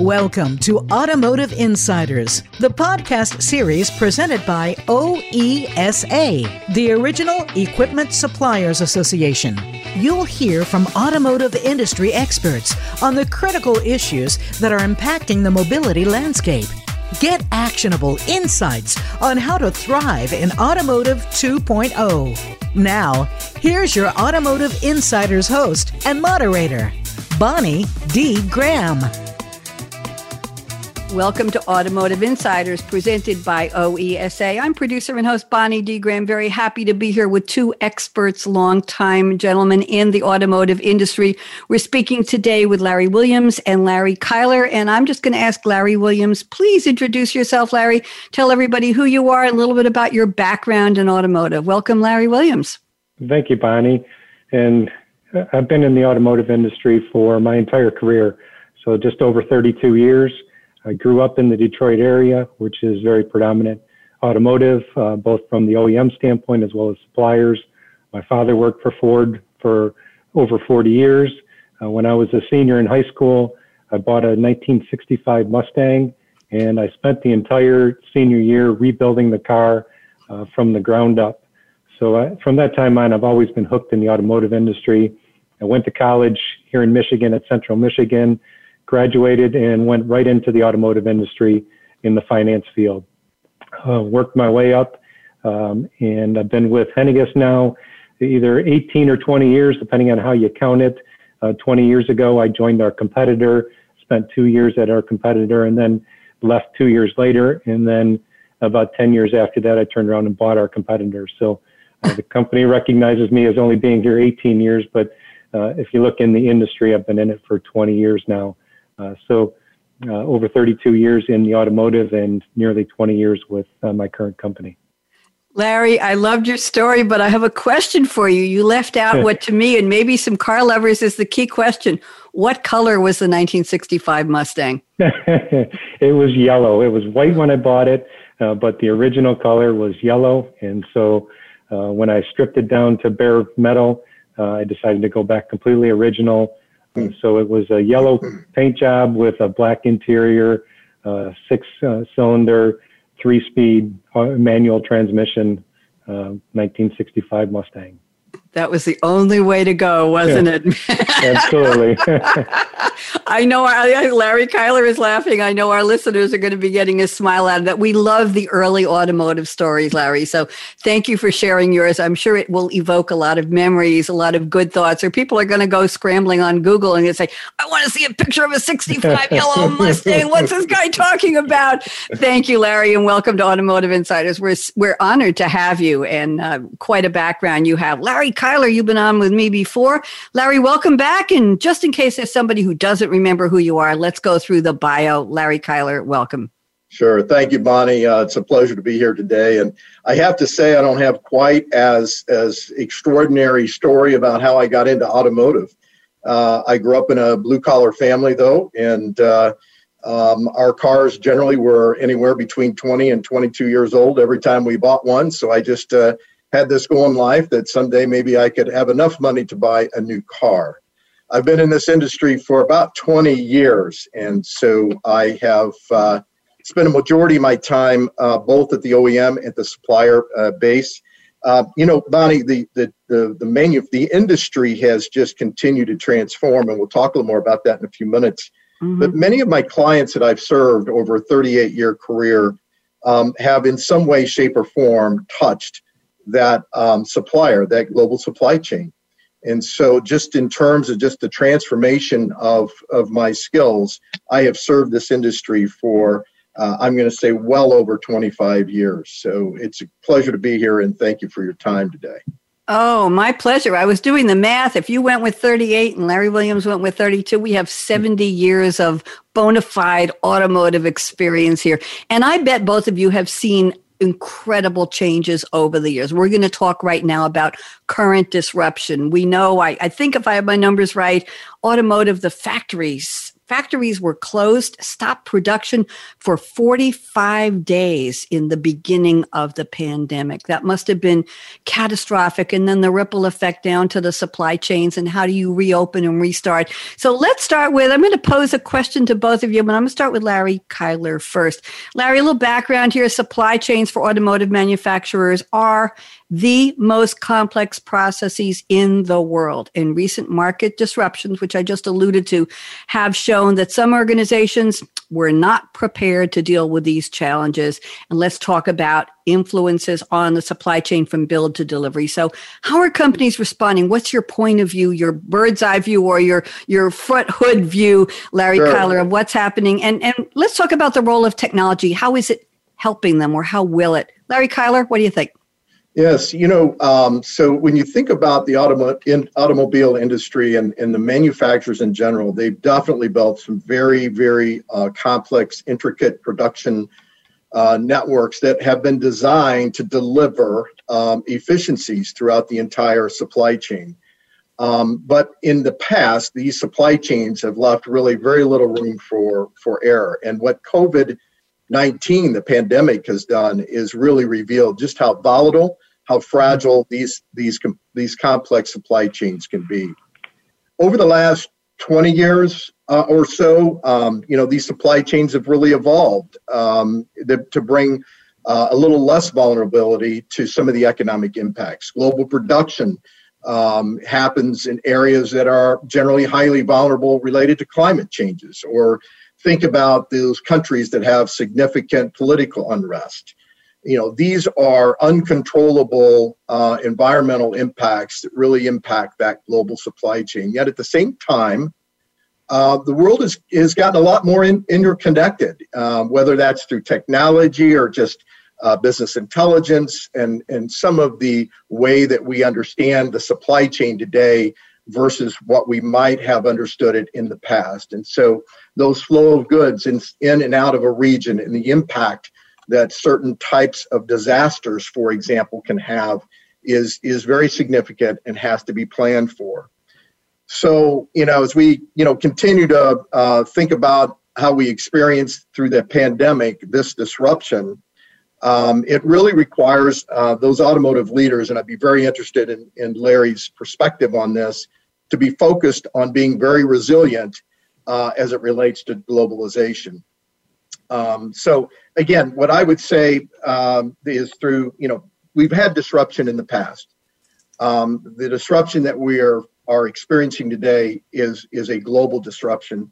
Welcome to Automotive Insiders, the podcast series presented by OESA, the Original Equipment Suppliers Association. You'll hear from automotive industry experts on the critical issues that are impacting the mobility landscape. Get actionable insights on how to thrive in Automotive 2.0. Now, here's your Automotive Insiders host and moderator, Bonnie D. Graham. Welcome to Automotive Insiders presented by OESA. I'm producer and host Bonnie D. Graham. Very happy to be here with two experts, long-time gentlemen in the automotive industry. We're speaking today with Larry Williams and Larry Kyler. And I'm just going to ask Larry Williams, please introduce yourself, Larry. Tell everybody who you are, a little bit about your background in automotive. Welcome, Larry Williams. Thank you, Bonnie. And uh, I've been in the automotive industry for my entire career. So just over 32 years. I grew up in the Detroit area, which is very predominant automotive, uh, both from the OEM standpoint as well as suppliers. My father worked for Ford for over 40 years. Uh, when I was a senior in high school, I bought a 1965 Mustang, and I spent the entire senior year rebuilding the car uh, from the ground up. So I, from that time on, I've always been hooked in the automotive industry. I went to college here in Michigan at Central Michigan graduated and went right into the automotive industry in the finance field. Uh, worked my way up, um, and I've been with Henniges now either 18 or 20 years, depending on how you count it. Uh, 20 years ago, I joined our competitor, spent two years at our competitor, and then left two years later. And then about 10 years after that, I turned around and bought our competitor. So uh, the company recognizes me as only being here 18 years, but uh, if you look in the industry, I've been in it for 20 years now. Uh, so uh, over 32 years in the automotive and nearly 20 years with uh, my current company. Larry, I loved your story, but I have a question for you. You left out what to me and maybe some car lovers is the key question. What color was the 1965 Mustang? it was yellow. It was white when I bought it, uh, but the original color was yellow. And so uh, when I stripped it down to bare metal, uh, I decided to go back completely original. So it was a yellow paint job with a black interior, uh, six uh, cylinder, three speed uh, manual transmission, 1965 uh, Mustang. That was the only way to go, wasn't yeah, it? absolutely. I know our, Larry Kyler is laughing. I know our listeners are going to be getting a smile out of that. We love the early automotive stories, Larry. So thank you for sharing yours. I'm sure it will evoke a lot of memories, a lot of good thoughts, or people are going to go scrambling on Google and say, I want to see a picture of a 65 yellow Mustang. What's this guy talking about? Thank you, Larry, and welcome to Automotive Insiders. We're, we're honored to have you and uh, quite a background you have. Larry Kyler, you've been on with me before. Larry, welcome back. And just in case there's somebody who doesn't remember who you are, let's go through the bio. Larry Kyler, welcome. Sure. Thank you, Bonnie. Uh, it's a pleasure to be here today. And I have to say, I don't have quite as, as extraordinary story about how I got into automotive. Uh, I grew up in a blue collar family, though, and uh, um, our cars generally were anywhere between 20 and 22 years old every time we bought one. So I just uh, had this goal in life that someday maybe I could have enough money to buy a new car. I've been in this industry for about 20 years, and so I have uh, spent a majority of my time uh, both at the OEM and the supplier uh, base. Uh, you know, Bonnie, the the the the menu, the industry has just continued to transform, and we'll talk a little more about that in a few minutes. Mm-hmm. But many of my clients that I've served over a 38 year career um, have, in some way, shape, or form, touched that um, supplier, that global supply chain. And so, just in terms of just the transformation of, of my skills, I have served this industry for, uh, I'm going to say, well over 25 years. So, it's a pleasure to be here and thank you for your time today. Oh, my pleasure. I was doing the math. If you went with 38 and Larry Williams went with 32, we have 70 years of bona fide automotive experience here. And I bet both of you have seen incredible changes over the years. We're going to talk right now about current disruption. We know, I, I think if I have my numbers right, automotive, the factories, factories were closed, stopped production for 45 days in the beginning of the pandemic. That must have been catastrophic. And then the ripple effect down to the supply chains and how do you reopen and restart? So let's start with I'm going to pose a question to both of you, but I'm going to start with Larry Kyler first. Larry, a little background here supply chains for automotive manufacturers are the most complex processes in the world. And recent market disruptions, which I just alluded to, have shown that some organizations were not prepared to deal with these challenges. And let's talk about influences on the supply chain from build to delivery. So, how are companies responding? What's your point of view, your bird's eye view, or your your front hood view, Larry sure. Kyler, of what's happening? And and let's talk about the role of technology. How is it helping them, or how will it? Larry Kyler, what do you think? Yes, you know, um, so when you think about the automo- in, automobile industry and, and the manufacturers in general, they've definitely built some very, very uh, complex, intricate production uh, networks that have been designed to deliver um, efficiencies throughout the entire supply chain. Um, but in the past, these supply chains have left really very little room for, for error. And what COVID 19, the pandemic has done is really revealed just how volatile, how fragile these these these complex supply chains can be. Over the last 20 years uh, or so, um, you know, these supply chains have really evolved um, to bring uh, a little less vulnerability to some of the economic impacts. Global production um, happens in areas that are generally highly vulnerable related to climate changes or think about those countries that have significant political unrest. You know, these are uncontrollable uh, environmental impacts that really impact that global supply chain. Yet at the same time, uh, the world has, has gotten a lot more in, interconnected, um, whether that's through technology or just uh, business intelligence and, and some of the way that we understand the supply chain today versus what we might have understood it in the past. And so those flow of goods in, in and out of a region and the impact that certain types of disasters, for example, can have is, is very significant and has to be planned for. So, you know, as we, you know, continue to uh, think about how we experienced through the pandemic this disruption, um, it really requires uh, those automotive leaders, and I'd be very interested in, in Larry's perspective on this, to be focused on being very resilient uh, as it relates to globalization. Um, so again, what I would say um, is through, you know, we've had disruption in the past. Um, the disruption that we are, are experiencing today is, is a global disruption.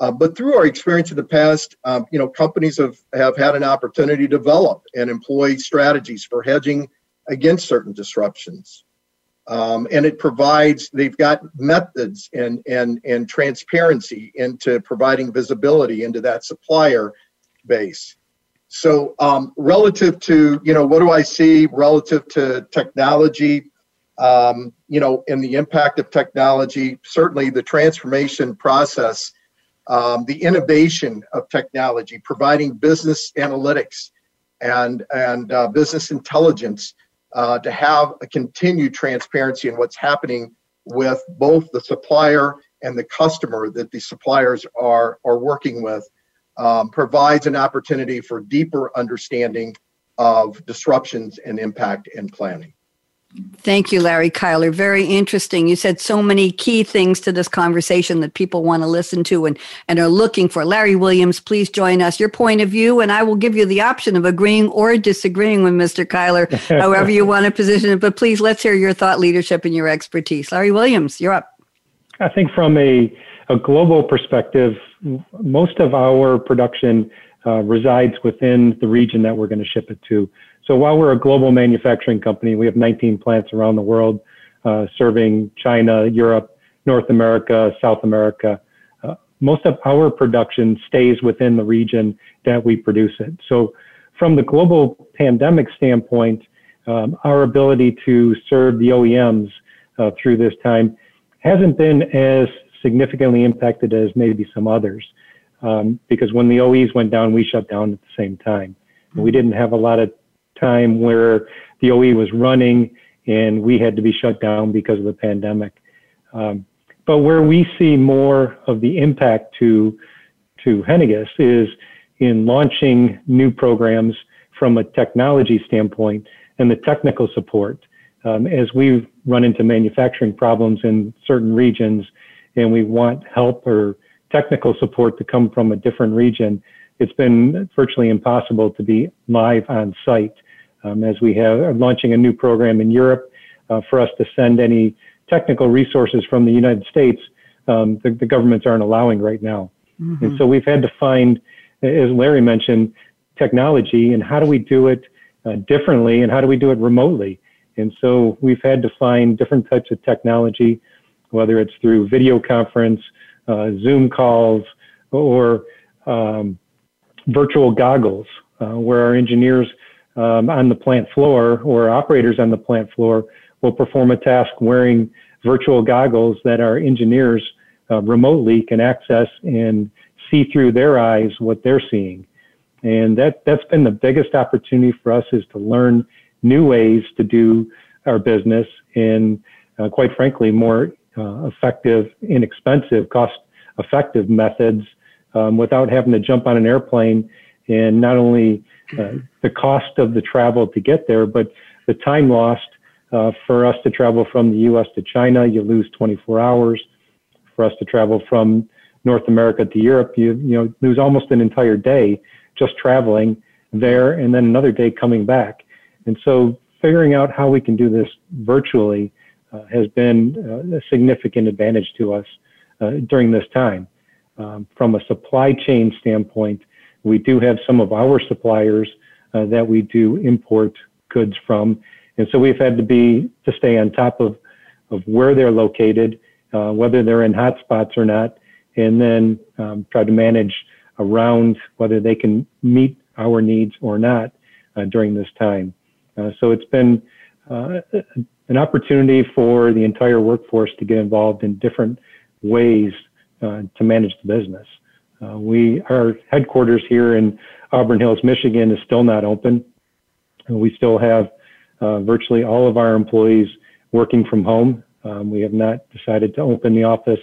Uh, but through our experience in the past, um, you know, companies have, have had an opportunity to develop and employ strategies for hedging against certain disruptions. Um, and it provides they've got methods and and and transparency into providing visibility into that supplier base so um, relative to you know what do i see relative to technology um, you know in the impact of technology certainly the transformation process um, the innovation of technology providing business analytics and and uh, business intelligence uh, to have a continued transparency in what's happening with both the supplier and the customer that the suppliers are, are working with um, provides an opportunity for deeper understanding of disruptions and impact and planning. Thank you, Larry Kyler. Very interesting. You said so many key things to this conversation that people want to listen to and, and are looking for. Larry Williams, please join us. Your point of view, and I will give you the option of agreeing or disagreeing with Mr. Kyler, however you want to position it. But please, let's hear your thought leadership and your expertise. Larry Williams, you're up. I think from a, a global perspective, most of our production uh, resides within the region that we're going to ship it to. So while we're a global manufacturing company, we have 19 plants around the world uh, serving China, Europe, North America, South America. Uh, most of our production stays within the region that we produce it. So from the global pandemic standpoint, um, our ability to serve the OEMs uh, through this time hasn't been as significantly impacted as maybe some others. Um, because when the OEs went down, we shut down at the same time. We didn't have a lot of time where the OE was running and we had to be shut down because of the pandemic. Um, but where we see more of the impact to to Henniges is in launching new programs from a technology standpoint and the technical support. Um, as we've run into manufacturing problems in certain regions and we want help or technical support to come from a different region, it's been virtually impossible to be live on site. Um, as we have are launching a new program in Europe uh, for us to send any technical resources from the United States, um, the, the, governments aren't allowing right now. Mm-hmm. And so we've had to find, as Larry mentioned, technology and how do we do it uh, differently and how do we do it remotely. And so we've had to find different types of technology, whether it's through video conference, uh, Zoom calls, or um, virtual goggles, uh, where our engineers um, on the plant floor or operators on the plant floor will perform a task wearing virtual goggles that our engineers uh, remotely can access and see through their eyes what they're seeing. And that, that's been the biggest opportunity for us is to learn new ways to do our business in, uh, quite frankly, more uh, effective, inexpensive, cost effective methods um, without having to jump on an airplane and not only uh, the cost of the travel to get there, but the time lost uh, for us to travel from the U.S. to China, you lose 24 hours. For us to travel from North America to Europe, you you know lose almost an entire day just traveling there, and then another day coming back. And so, figuring out how we can do this virtually uh, has been uh, a significant advantage to us uh, during this time. Um, from a supply chain standpoint, we do have some of our suppliers uh, that we do import goods from, and so we've had to be to stay on top of of where they're located, uh, whether they're in hotspots or not, and then um, try to manage around whether they can meet our needs or not uh, during this time. Uh, so it's been uh, an opportunity for the entire workforce to get involved in different ways uh, to manage the business. Uh, we, our headquarters here in Auburn Hills, Michigan is still not open. We still have uh, virtually all of our employees working from home. Um, we have not decided to open the office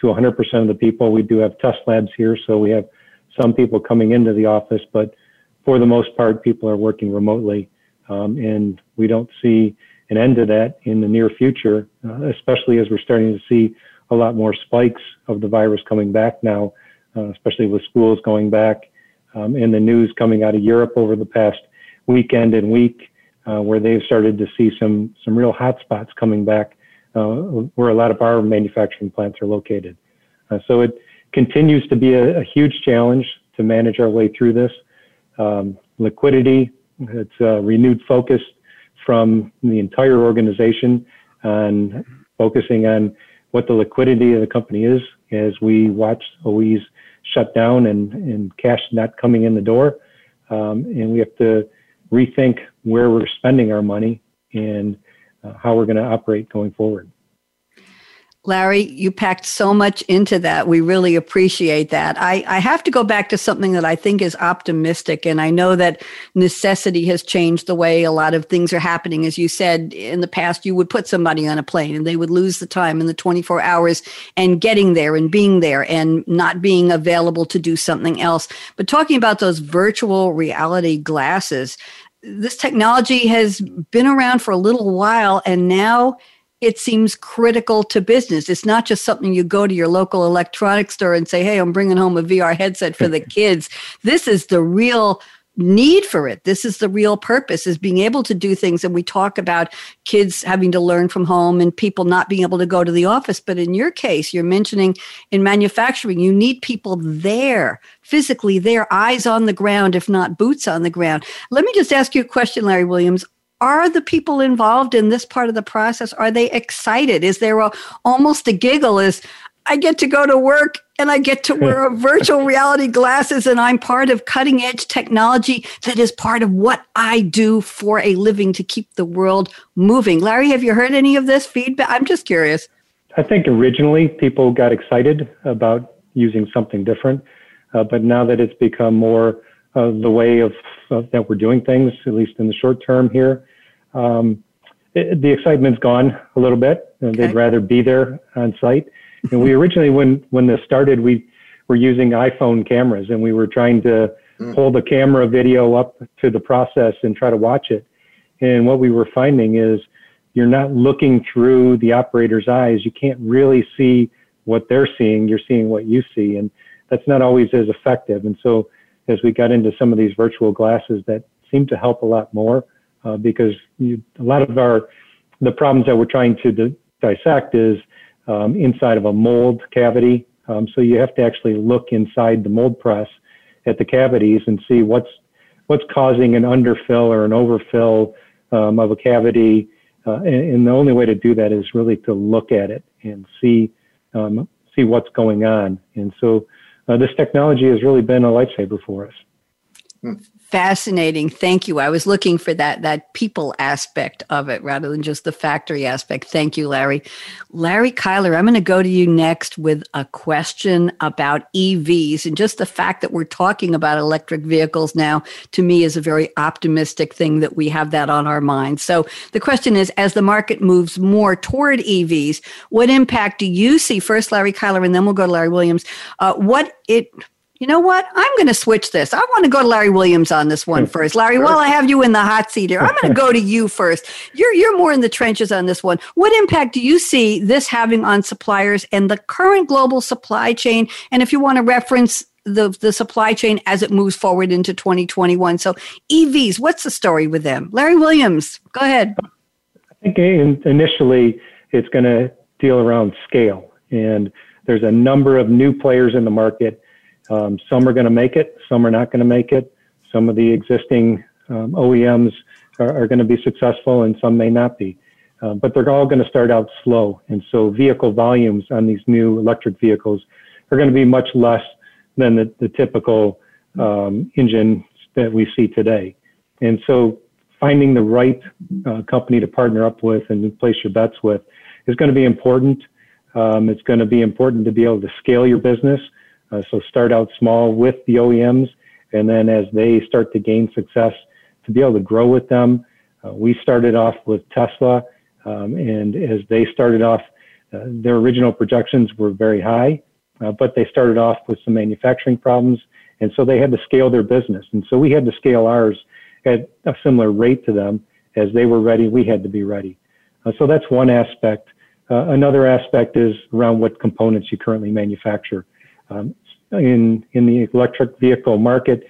to 100% of the people. We do have test labs here, so we have some people coming into the office, but for the most part, people are working remotely. Um, and we don't see an end to that in the near future, uh, especially as we're starting to see a lot more spikes of the virus coming back now, uh, especially with schools going back um, and the news coming out of Europe over the past weekend and week, uh, where they've started to see some some real hot spots coming back, uh, where a lot of our manufacturing plants are located. Uh, so it continues to be a, a, huge challenge to manage our way through this. Um, liquidity, it's a renewed focus from the entire organization on focusing on what the liquidity of the company is as we watch OEs shut down and, and cash not coming in the door. Um, and we have to rethink where we're spending our money and uh, how we're going to operate going forward. Larry, you packed so much into that. We really appreciate that. I, I have to go back to something that I think is optimistic. And I know that necessity has changed the way a lot of things are happening. As you said, in the past, you would put somebody on a plane and they would lose the time in the 24 hours and getting there and being there and not being available to do something else. But talking about those virtual reality glasses, this technology has been around for a little while and now it seems critical to business. It's not just something you go to your local electronics store and say, hey, I'm bringing home a VR headset for the kids. This is the real need for it. This is the real purpose is being able to do things. And we talk about kids having to learn from home and people not being able to go to the office. But in your case you're mentioning in manufacturing you need people there physically there eyes on the ground if not boots on the ground. Let me just ask you a question larry williams are the people involved in this part of the process are they excited? Is there a, almost a giggle is i get to go to work and i get to wear virtual reality glasses and i'm part of cutting edge technology that is part of what i do for a living to keep the world moving. Larry have you heard any of this feedback? I'm just curious. I think originally people got excited about using something different uh, but now that it's become more uh, the way of, of, that we're doing things, at least in the short term here um, it, the excitement's gone a little bit. Okay. They'd rather be there on site. And we originally, when when this started, we were using iPhone cameras, and we were trying to mm. pull the camera video up to the process and try to watch it. And what we were finding is you're not looking through the operator's eyes. You can't really see what they're seeing. You're seeing what you see, and that's not always as effective. And so, as we got into some of these virtual glasses, that seemed to help a lot more uh, because you, a lot of our the problems that we're trying to di- dissect is um, inside of a mold cavity. Um, so you have to actually look inside the mold press at the cavities and see what's what's causing an underfill or an overfill um, of a cavity. Uh, and, and, the only way to do that is really to look at it and see um, see what's going on. And so uh, this technology has really been a lifesaver for us. Hmm fascinating. Thank you. I was looking for that that people aspect of it rather than just the factory aspect. Thank you larry. Larry kyler i'm going to go to you next with a question about evs and just the fact that we're talking about electric vehicles now to me is a very optimistic thing that we have that on our mind. So the question is as the market moves more toward evs what impact do you see? First larry kyler and then we'll go to larry williams. Uh, what it you know what? I'm going to switch this. I want to go to Larry Williams on this one mm. first. Larry, while I have you in the hot seat here, I'm going to go to you first. You're you're more in the trenches on this one. What impact do you see this having on suppliers and the current global supply chain? And if you want to reference the the supply chain as it moves forward into 2021. So EVs, what's the story with them? Larry Williams, go ahead. I think initially it's going to deal around scale, and there's a number of new players in the market um, some are going to make it, some are not going to make it. Some of the existing um, OEMs are, are going to be successful, and some may not be. Uh, but they're all going to start out slow, and so vehicle volumes on these new electric vehicles are going to be much less than the, the typical um, engine that we see today. And so, finding the right uh, company to partner up with and place your bets with is going to be important. Um, it's going to be important to be able to scale your business uh, so start out small with the OEMs, and then as they start to gain success, to be able to grow with them. Uh, we started off with Tesla, um, and as they started off, uh, their original projections were very high, uh, but they started off with some manufacturing problems, and so they had to scale their business. And so we had to scale ours at a similar rate to them. As they were ready, we had to be ready. Uh, so that's one aspect. Uh, another aspect is around what components you currently manufacture. Um, in, in the electric vehicle market,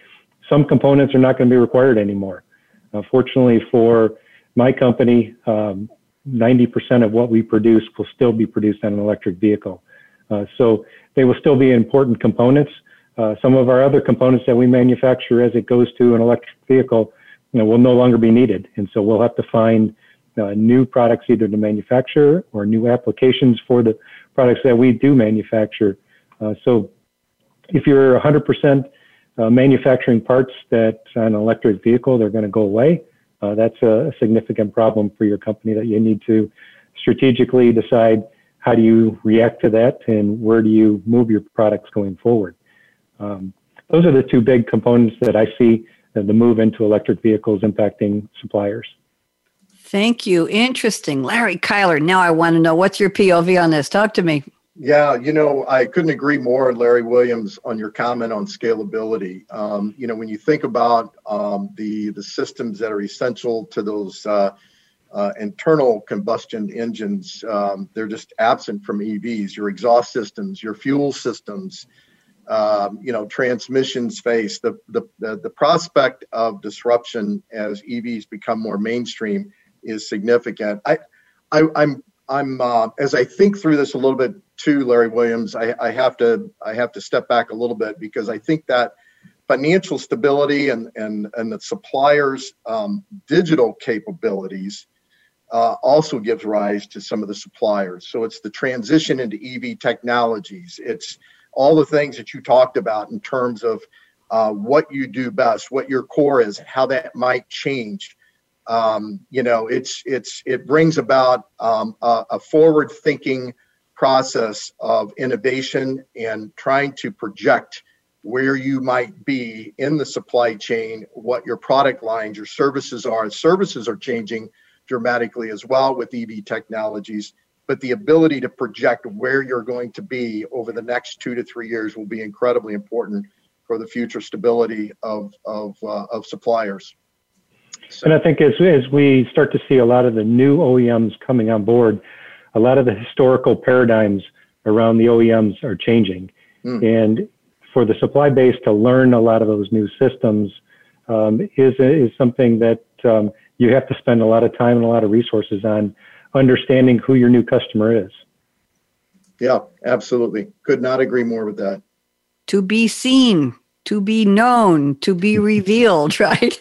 some components are not going to be required anymore. Uh, fortunately for my company, um, 90% of what we produce will still be produced on an electric vehicle. Uh, so they will still be important components. Uh, some of our other components that we manufacture as it goes to an electric vehicle you know, will no longer be needed. And so we'll have to find uh, new products either to manufacture or new applications for the products that we do manufacture. Uh, so if you're 100% uh, manufacturing parts that on an electric vehicle, they're going to go away. Uh, that's a, significant problem for your company that you need to strategically decide how do you react to that and where do you move your products going forward. Um, those are the two big components that I see the move into electric vehicles impacting suppliers. Thank you. Interesting. Larry Kyler, now I want to know what's your POV on this? Talk to me. Yeah, you know, I couldn't agree more, Larry Williams, on your comment on scalability. Um, you know, when you think about um, the the systems that are essential to those uh, uh, internal combustion engines, um, they're just absent from EVs. Your exhaust systems, your fuel systems, um, you know, transmission space. The, the the the prospect of disruption as EVs become more mainstream is significant. I, I I'm I'm uh, as I think through this a little bit too, Larry Williams. I, I, have to I have to step back a little bit because I think that financial stability and and and the suppliers' um, digital capabilities uh, also gives rise to some of the suppliers. So it's the transition into EV technologies. It's all the things that you talked about in terms of uh, what you do best, what your core is, how that might change um, you know, it's it's it brings about um, a, a forward-thinking process of innovation and trying to project where you might be in the supply chain, what your product lines, your services are. Services are changing dramatically as well with EV technologies. but the ability to project where you're going to be over the next two to three years will be incredibly important for the future stability of of, uh, of suppliers. So. And I think as as we start to see a lot of the new OEMs coming on board, a lot of the historical paradigms around the OEMs are changing, mm. and for the supply base to learn a lot of those new systems um, is is something that um, you have to spend a lot of time and a lot of resources on understanding who your new customer is. Yeah, absolutely. Could not agree more with that. To be seen, to be known, to be revealed, right?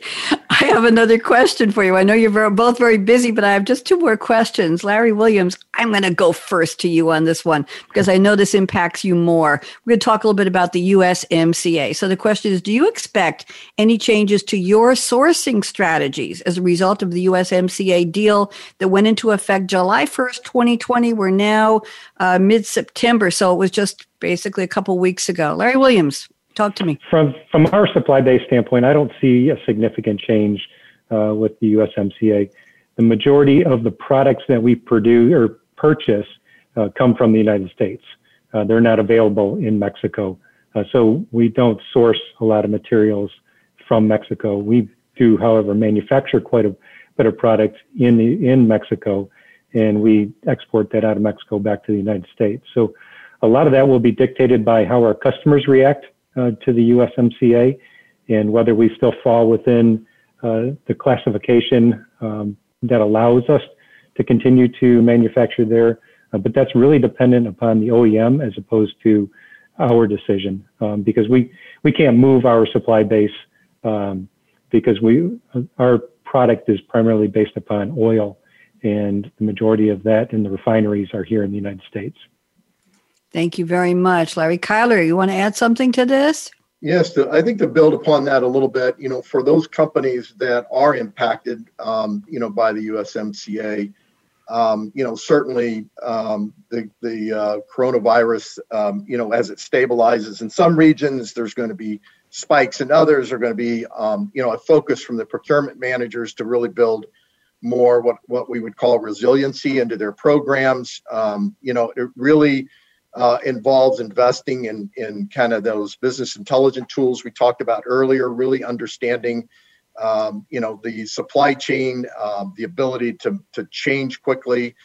I have another question for you. I know you're both very busy, but I have just two more questions. Larry Williams, I'm going to go first to you on this one because I know this impacts you more. We're going to talk a little bit about the USMCA. So the question is Do you expect any changes to your sourcing strategies as a result of the USMCA deal that went into effect July 1st, 2020? We're now uh, mid September. So it was just basically a couple weeks ago. Larry Williams, Talk to me. From from our supply base standpoint, I don't see a significant change uh, with the USMCA. The majority of the products that we produce or purchase uh, come from the United States. Uh, they're not available in Mexico, uh, so we don't source a lot of materials from Mexico. We do, however, manufacture quite a bit of product in the, in Mexico, and we export that out of Mexico back to the United States. So a lot of that will be dictated by how our customers react uh, to the USMCA and whether we still fall within uh, the classification um, that allows us to continue to manufacture there. Uh, but that's really dependent upon the OEM as opposed to our decision um, because we, we can't move our supply base um, because we our product is primarily based upon oil and the majority of that in the refineries are here in the United States. Thank you very much. Larry Kyler, you want to add something to this? Yes, I think to build upon that a little bit, you know, for those companies that are impacted, um, you know, by the USMCA, um, you know, certainly um, the the uh, coronavirus, um, you know, as it stabilizes in some regions, there's going to be spikes, and others are going to be, um, you know, a focus from the procurement managers to really build more what what we would call resiliency into their programs. Um, you know, it really uh, involves investing in, in kind of those business intelligence tools we talked about earlier, really understanding, um, you know, the supply chain, um, the ability to, to change quickly,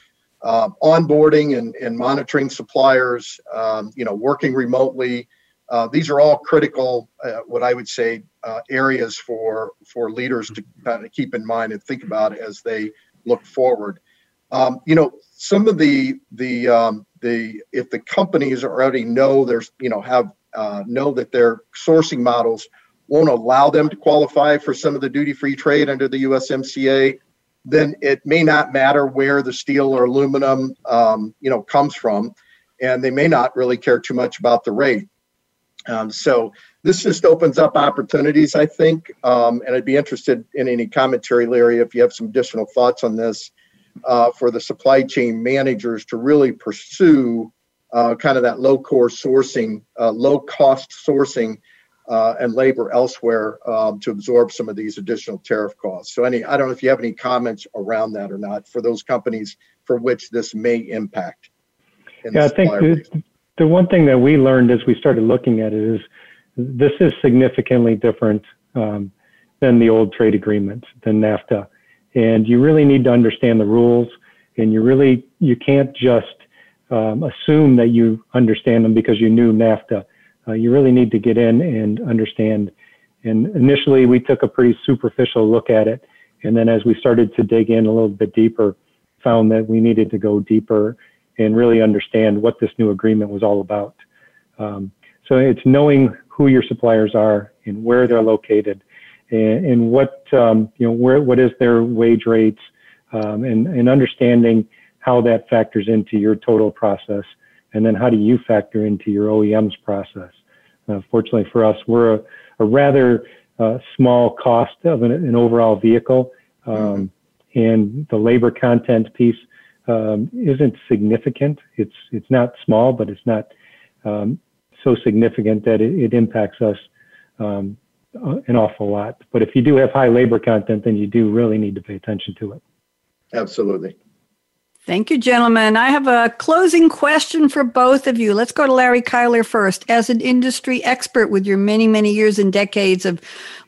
uh, onboarding and, and monitoring suppliers, um, you know, working remotely. Uh, these are all critical, uh, what I would say, uh, areas for for leaders to kind of keep in mind and think about as they look forward. Um, you know, some of the the um, the if the companies already know there's you know have uh, know that their sourcing models won't allow them to qualify for some of the duty free trade under the USMCA, then it may not matter where the steel or aluminum um, you know comes from, and they may not really care too much about the rate. Um, so this just opens up opportunities, I think, um, and I'd be interested in any commentary, Larry, if you have some additional thoughts on this uh, for the supply chain managers to really pursue uh, kind of that low cost sourcing, uh, low cost sourcing, uh, and labor elsewhere um, to absorb some of these additional tariff costs. So, any I don't know if you have any comments around that or not for those companies for which this may impact. Yeah, I think the, the one thing that we learned as we started looking at it is this is significantly different um, than the old trade agreement, than NAFTA and you really need to understand the rules and you really you can't just um, assume that you understand them because you knew NAFTA. Uh, you really need to get in and understand. And initially, we took a pretty superficial look at it, and then as we started to dig in a little bit deeper, found that we needed to go deeper and really understand what this new agreement was all about. Um, so it's knowing who your suppliers are and where they're located and, and what um, you know where what is their wage rates um, and, and understanding how that factors into your total process and then how do you factor into your OEM's process. Uh, fortunately for us, we're a, a rather uh, small cost of an, an overall vehicle, um, mm-hmm. and the labor content piece um, isn't significant. It's it's not small, but it's not um, so significant that it, it impacts us um, Uh, an awful lot. But if you do have high labor content, then you do really need to pay attention to it. Absolutely. Thank you, gentlemen. I have a closing question for both of you. Let's go to Larry Keiler first. As an industry expert with your many, many years and decades of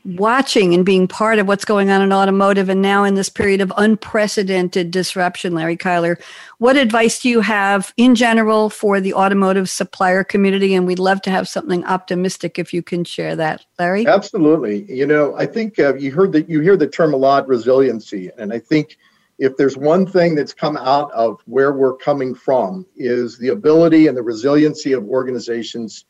watching and being part of what's going on in automotive and now in this period of unprecedented disruption, Larry Keiler, what advice do you have in general for the automotive supplier community? And we'd love to have something optimistic if you can share that, Larry. Absolutely. You know, I think uh, you heard that you hear the term a lot, resiliency, and I think if there's one thing that's come out of where we're coming from is the ability and the resiliency of organizations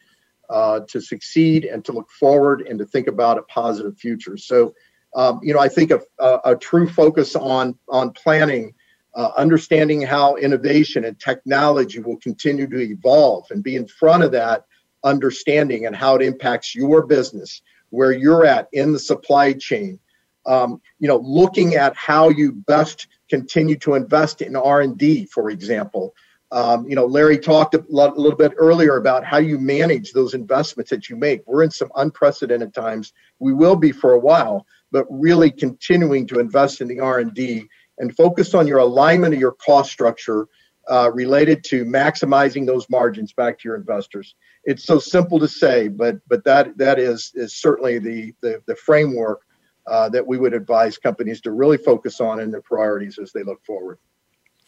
uh, to succeed and to look forward and to think about a positive future. So, um, you know, I think a, a, a, true focus on on planning, uh, understanding how innovation and technology will continue to evolve, and be in front of that understanding and how it impacts your business, where you're at in the supply chain. Um, you know, looking at how you best continue to invest in R&D, for example. Um, you know, Larry talked a, lot, a little bit earlier about how you manage those investments that you make. We're in some unprecedented times. We will be for a while, but really continuing to invest in the R&D and focus on your alignment of your cost structure uh, related to maximizing those margins back to your investors. It's so simple to say, but but that that is is certainly the the, the framework uh, that we would advise companies to really focus on in their priorities as they look forward.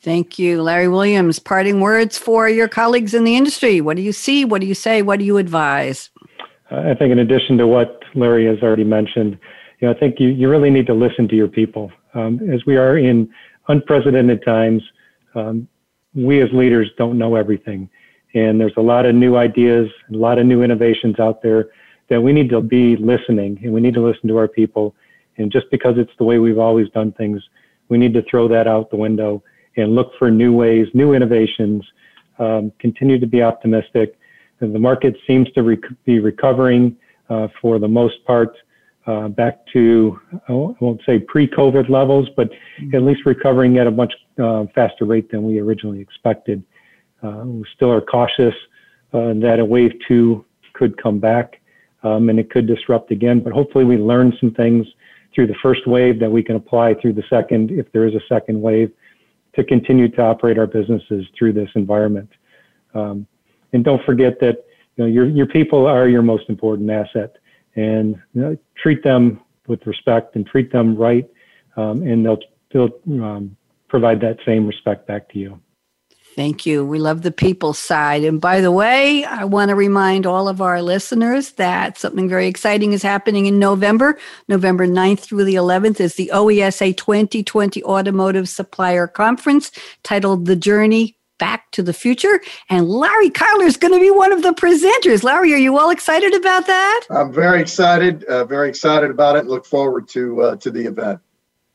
Thank you, Larry Williams. Parting words for your colleagues in the industry. What do you see? What do you say? What do you advise? I think, in addition to what Larry has already mentioned, you know, I think you, you really need to listen to your people. Um, as we are in unprecedented times, um, we as leaders don't know everything. And there's a lot of new ideas, a lot of new innovations out there that we need to be listening and we need to listen to our people and just because it's the way we've always done things, we need to throw that out the window and look for new ways, new innovations, um, continue to be optimistic. And the market seems to rec- be recovering uh, for the most part uh, back to, I won't say pre COVID levels, but mm-hmm. at least recovering at a much uh, faster rate than we originally expected. Uh, we still are cautious uh, that a wave two could come back um, and it could disrupt again, but hopefully we learned some things through the first wave that we can apply through the second, if there is a second wave, to continue to operate our businesses through this environment. Um, and don't forget that you know, your, your people are your most important asset and you know, treat them with respect and treat them right. Um, and they'll, they'll um, provide that same respect back to you. Thank you. We love the people side. And by the way, I want to remind all of our listeners that something very exciting is happening in November. November 9th through the 11th is the OESA 2020 Automotive Supplier Conference titled The Journey Back to the Future. And Larry Keiler is going to be one of the presenters. Larry, are you all excited about that? I'm very excited, uh, very excited about it. Look forward to uh, to the event.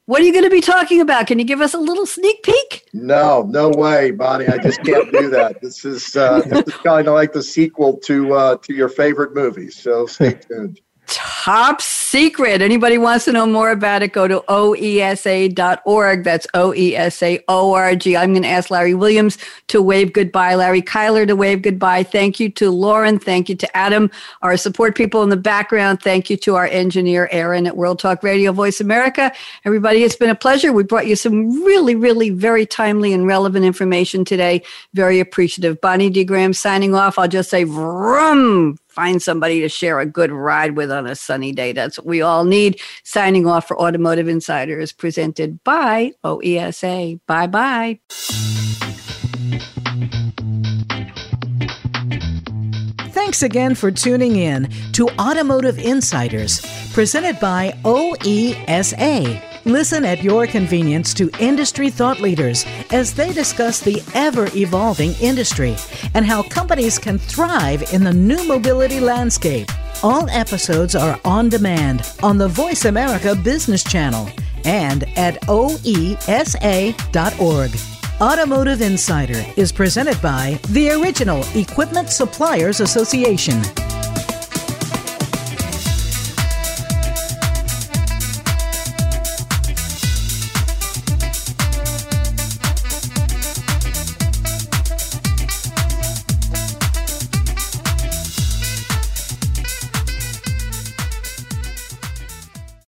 What are you going to be talking about? Can you give us a little sneak peek? No, no way, Bonnie. I just can't do that. This is uh, this is kind of like the sequel to uh, to your favorite movie. So stay tuned. Top secret. Anybody wants to know more about it, go to oesa.org. That's O E S A O R G. I'm going to ask Larry Williams to wave goodbye, Larry Keiler to wave goodbye. Thank you to Lauren. Thank you to Adam, our support people in the background. Thank you to our engineer, Aaron at World Talk Radio Voice America. Everybody, it's been a pleasure. We brought you some really, really very timely and relevant information today. Very appreciative. Bonnie D. Graham signing off. I'll just say, vroom find somebody to share a good ride with on a sunny day. That's what we all need. Signing off for Automotive Insiders, presented by OESA. Bye bye. Thanks again for tuning in to Automotive Insiders, presented by OESA. Listen at your convenience to industry thought leaders as they discuss the ever evolving industry and how companies can thrive in the new mobility landscape. All episodes are on demand on the Voice America Business Channel and at oesa.org. Automotive Insider is presented by the original Equipment Suppliers Association.